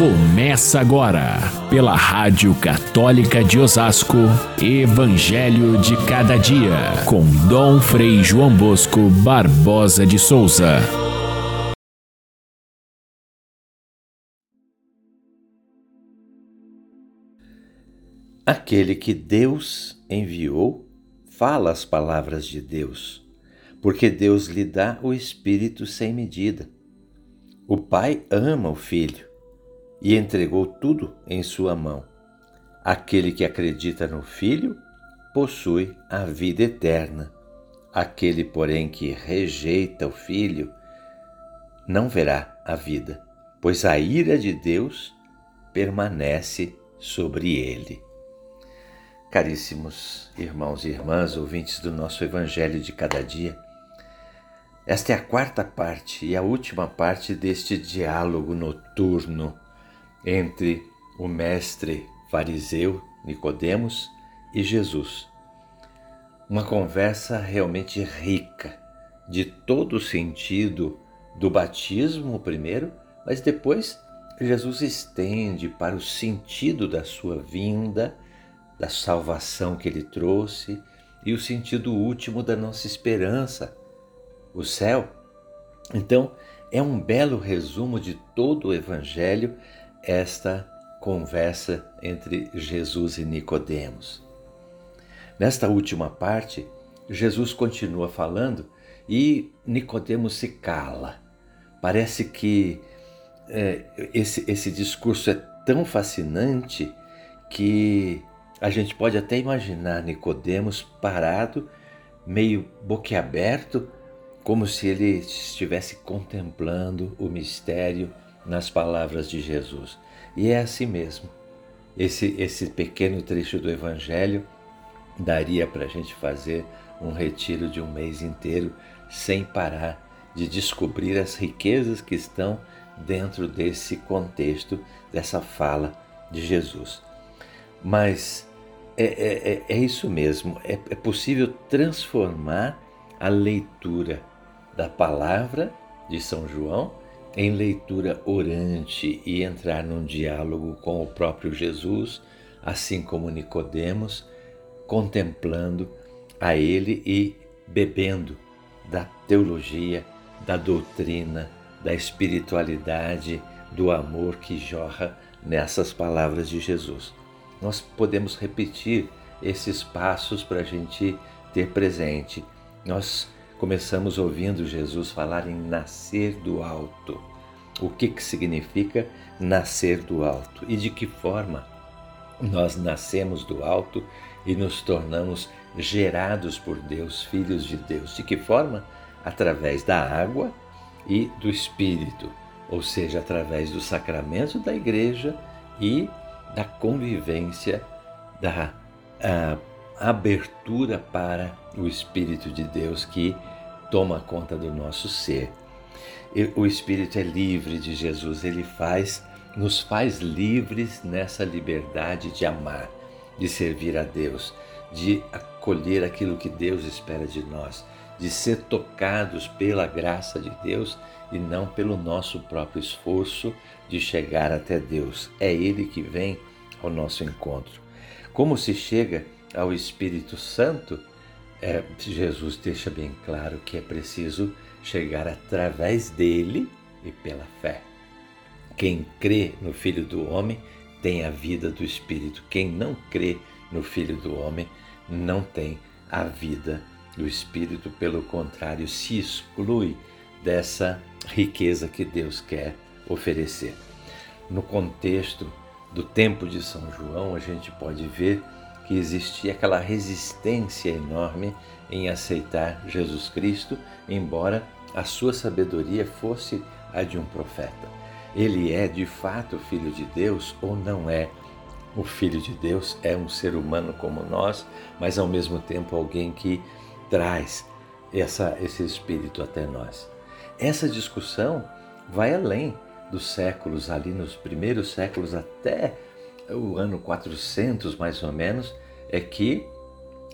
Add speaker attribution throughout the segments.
Speaker 1: Começa agora, pela Rádio Católica de Osasco, Evangelho de Cada Dia, com Dom Frei João Bosco Barbosa de Souza.
Speaker 2: Aquele que Deus enviou fala as palavras de Deus, porque Deus lhe dá o Espírito sem medida. O Pai ama o Filho e entregou tudo em sua mão. Aquele que acredita no Filho possui a vida eterna. Aquele, porém, que rejeita o Filho não verá a vida, pois a ira de Deus permanece sobre ele. Caríssimos irmãos e irmãs, ouvintes do nosso Evangelho de cada dia, esta é a quarta parte e a última parte deste diálogo noturno entre o mestre fariseu Nicodemos e Jesus. Uma conversa realmente rica, de todo o sentido do batismo primeiro, mas depois Jesus estende para o sentido da sua vinda, da salvação que ele trouxe e o sentido último da nossa esperança, o céu. Então, é um belo resumo de todo o evangelho esta conversa entre Jesus e Nicodemos. Nesta última parte, Jesus continua falando e Nicodemos se cala. Parece que é, esse, esse discurso é tão fascinante que a gente pode até imaginar Nicodemos parado, meio boquiaberto, como se ele estivesse contemplando o mistério nas palavras de Jesus. E é assim mesmo. Esse, esse pequeno trecho do Evangelho daria para a gente fazer um retiro de um mês inteiro sem parar de descobrir as riquezas que estão dentro desse contexto, dessa fala de Jesus. Mas é, é, é, é isso mesmo, é, é possível transformar a leitura da palavra de São João em leitura orante e entrar num diálogo com o próprio Jesus, assim como Nicodemos, contemplando a ele e bebendo da teologia, da doutrina, da espiritualidade, do amor que jorra nessas palavras de Jesus. Nós podemos repetir esses passos para a gente ter presente. Nós começamos ouvindo Jesus falar em nascer do alto. O que, que significa nascer do alto e de que forma nós nascemos do alto e nos tornamos gerados por Deus, filhos de Deus. De que forma? Através da água e do Espírito, ou seja, através do sacramento da igreja e da convivência, da abertura para o Espírito de Deus que toma conta do nosso ser. O Espírito é livre de Jesus, ele faz, nos faz livres nessa liberdade de amar, de servir a Deus, de acolher aquilo que Deus espera de nós, de ser tocados pela graça de Deus e não pelo nosso próprio esforço de chegar até Deus. É Ele que vem ao nosso encontro. Como se chega ao Espírito Santo? é, Jesus deixa bem claro que é preciso chegar através dele e pela fé. Quem crê no Filho do Homem tem a vida do Espírito. Quem não crê no Filho do Homem não tem a vida do Espírito, pelo contrário, se exclui dessa riqueza que Deus quer oferecer. No contexto do tempo de São João, a gente pode ver que existia aquela resistência enorme em aceitar Jesus Cristo, embora a sua sabedoria fosse a de um profeta. Ele é de fato filho de Deus ou não é? O filho de Deus é um ser humano como nós, mas ao mesmo tempo alguém que traz essa, esse espírito até nós. Essa discussão vai além dos séculos, ali nos primeiros séculos até o ano 400 mais ou menos, é que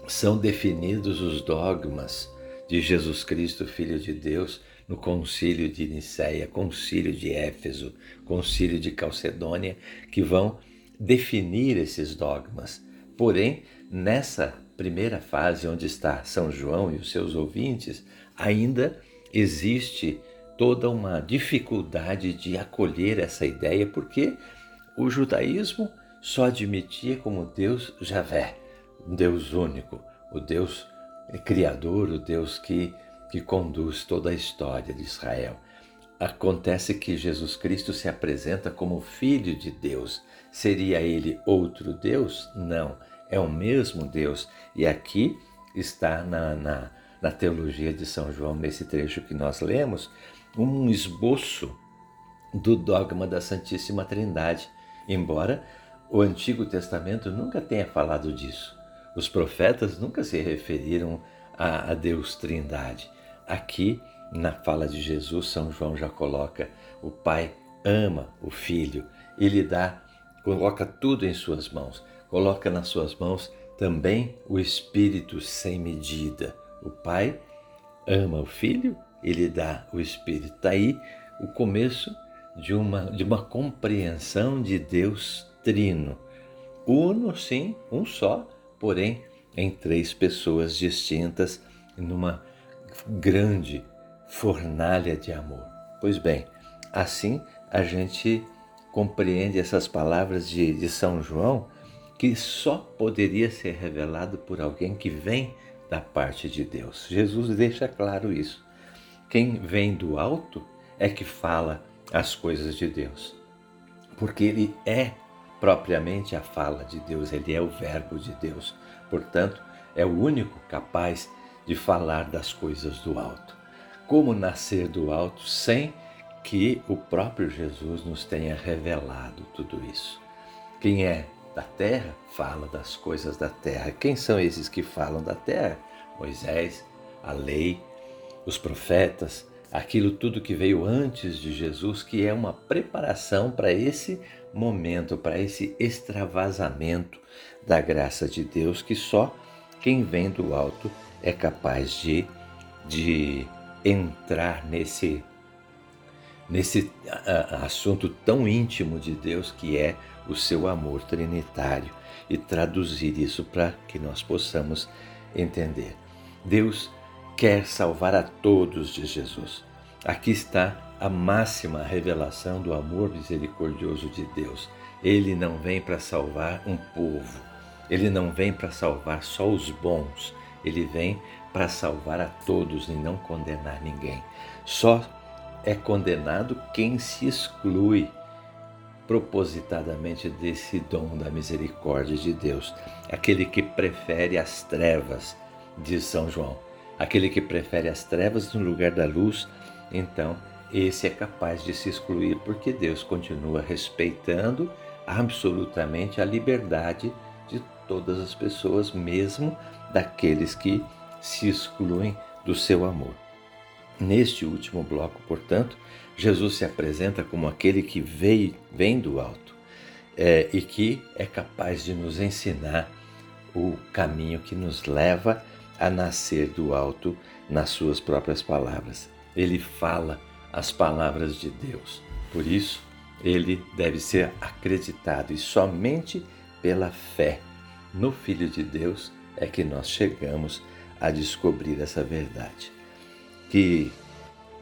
Speaker 2: são definidos os dogmas de Jesus Cristo, Filho de Deus, no concílio de Nicéia, concílio de Éfeso, concílio de Calcedônia, que vão definir esses dogmas. Porém, nessa primeira fase, onde está São João e os seus ouvintes, ainda existe toda uma dificuldade de acolher essa ideia, porque o judaísmo só admitia como Deus Javé, Deus único, o Deus criador, o Deus que, que conduz toda a história de Israel. Acontece que Jesus Cristo se apresenta como Filho de Deus. Seria ele outro Deus? Não, é o mesmo Deus. E aqui está na, na, na teologia de São João, nesse trecho que nós lemos, um esboço do dogma da Santíssima Trindade, embora o Antigo Testamento nunca tenha falado disso. Os profetas nunca se referiram a, a Deus Trindade. Aqui, na fala de Jesus, São João já coloca: o Pai ama o Filho, ele dá, coloca tudo em suas mãos, coloca nas suas mãos também o Espírito sem medida. O Pai ama o Filho, ele dá o Espírito. Está aí o começo de uma, de uma compreensão de Deus trino. Uno, sim, um só, porém em três pessoas distintas, numa grande fornalha de amor. Pois bem, assim a gente compreende essas palavras de, de São João, que só poderia ser revelado por alguém que vem da parte de Deus. Jesus deixa claro isso. Quem vem do alto é que fala as coisas de Deus, porque ele é propriamente a fala de Deus, ele é o Verbo de Deus. Portanto, é o único capaz de falar das coisas do alto. Como nascer do alto sem que o próprio Jesus nos tenha revelado tudo isso? Quem é da terra fala das coisas da terra. Quem são esses que falam da terra? Moisés, a lei, os profetas, aquilo tudo que veio antes de Jesus, que é uma preparação para esse momento, para esse extravasamento da graça de Deus que só quem vem do alto é capaz de, de entrar nesse, nesse assunto tão íntimo de Deus que é o seu amor trinitário e traduzir isso para que nós possamos entender. Deus quer salvar a todos de Jesus. Aqui está a máxima revelação do amor misericordioso de Deus. Ele não vem para salvar um povo, ele não vem para salvar só os bons, ele vem para salvar a todos e não condenar ninguém. Só é condenado quem se exclui propositadamente desse dom da misericórdia de Deus, aquele que prefere as trevas, diz São João, aquele que prefere as trevas no lugar da luz, então esse é capaz de se excluir porque Deus continua respeitando absolutamente a liberdade de todas as pessoas, mesmo daqueles que se excluem do seu amor. Neste último bloco, portanto, Jesus se apresenta como aquele que veio, vem do alto é, e que é capaz de nos ensinar o caminho que nos leva a nascer do alto nas suas próprias palavras. Ele fala as palavras de Deus. Por isso, ele deve ser acreditado e somente pela fé no Filho de Deus é que nós chegamos a descobrir essa verdade. Que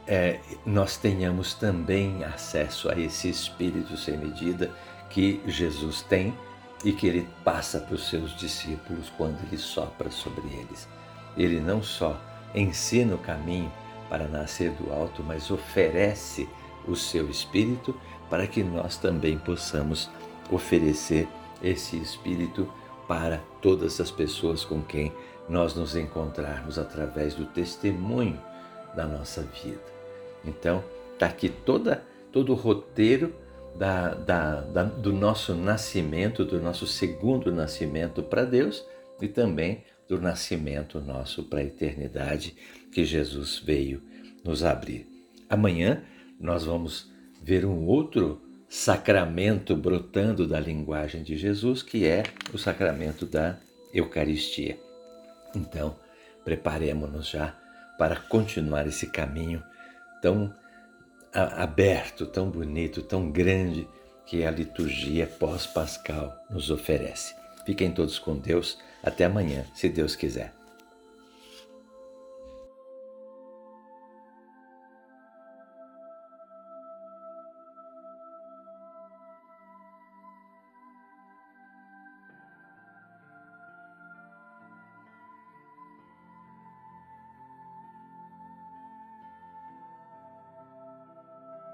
Speaker 2: é, nós tenhamos também acesso a esse Espírito sem medida que Jesus tem e que ele passa para os seus discípulos quando ele sopra sobre eles. Ele não só ensina o caminho, para nascer do alto, mas oferece o seu Espírito para que nós também possamos oferecer esse Espírito para todas as pessoas com quem nós nos encontrarmos através do testemunho da nossa vida. Então, está aqui toda, todo o roteiro da, da, da, do nosso nascimento, do nosso segundo nascimento para Deus e também do nascimento nosso para a eternidade que Jesus veio nos abrir. Amanhã nós vamos ver um outro sacramento brotando da linguagem de Jesus, que é o sacramento da Eucaristia. Então, preparemos-nos já para continuar esse caminho tão aberto, tão bonito, tão grande que a liturgia pós-pascal nos oferece. Fiquem todos com Deus. Até amanhã, se Deus quiser.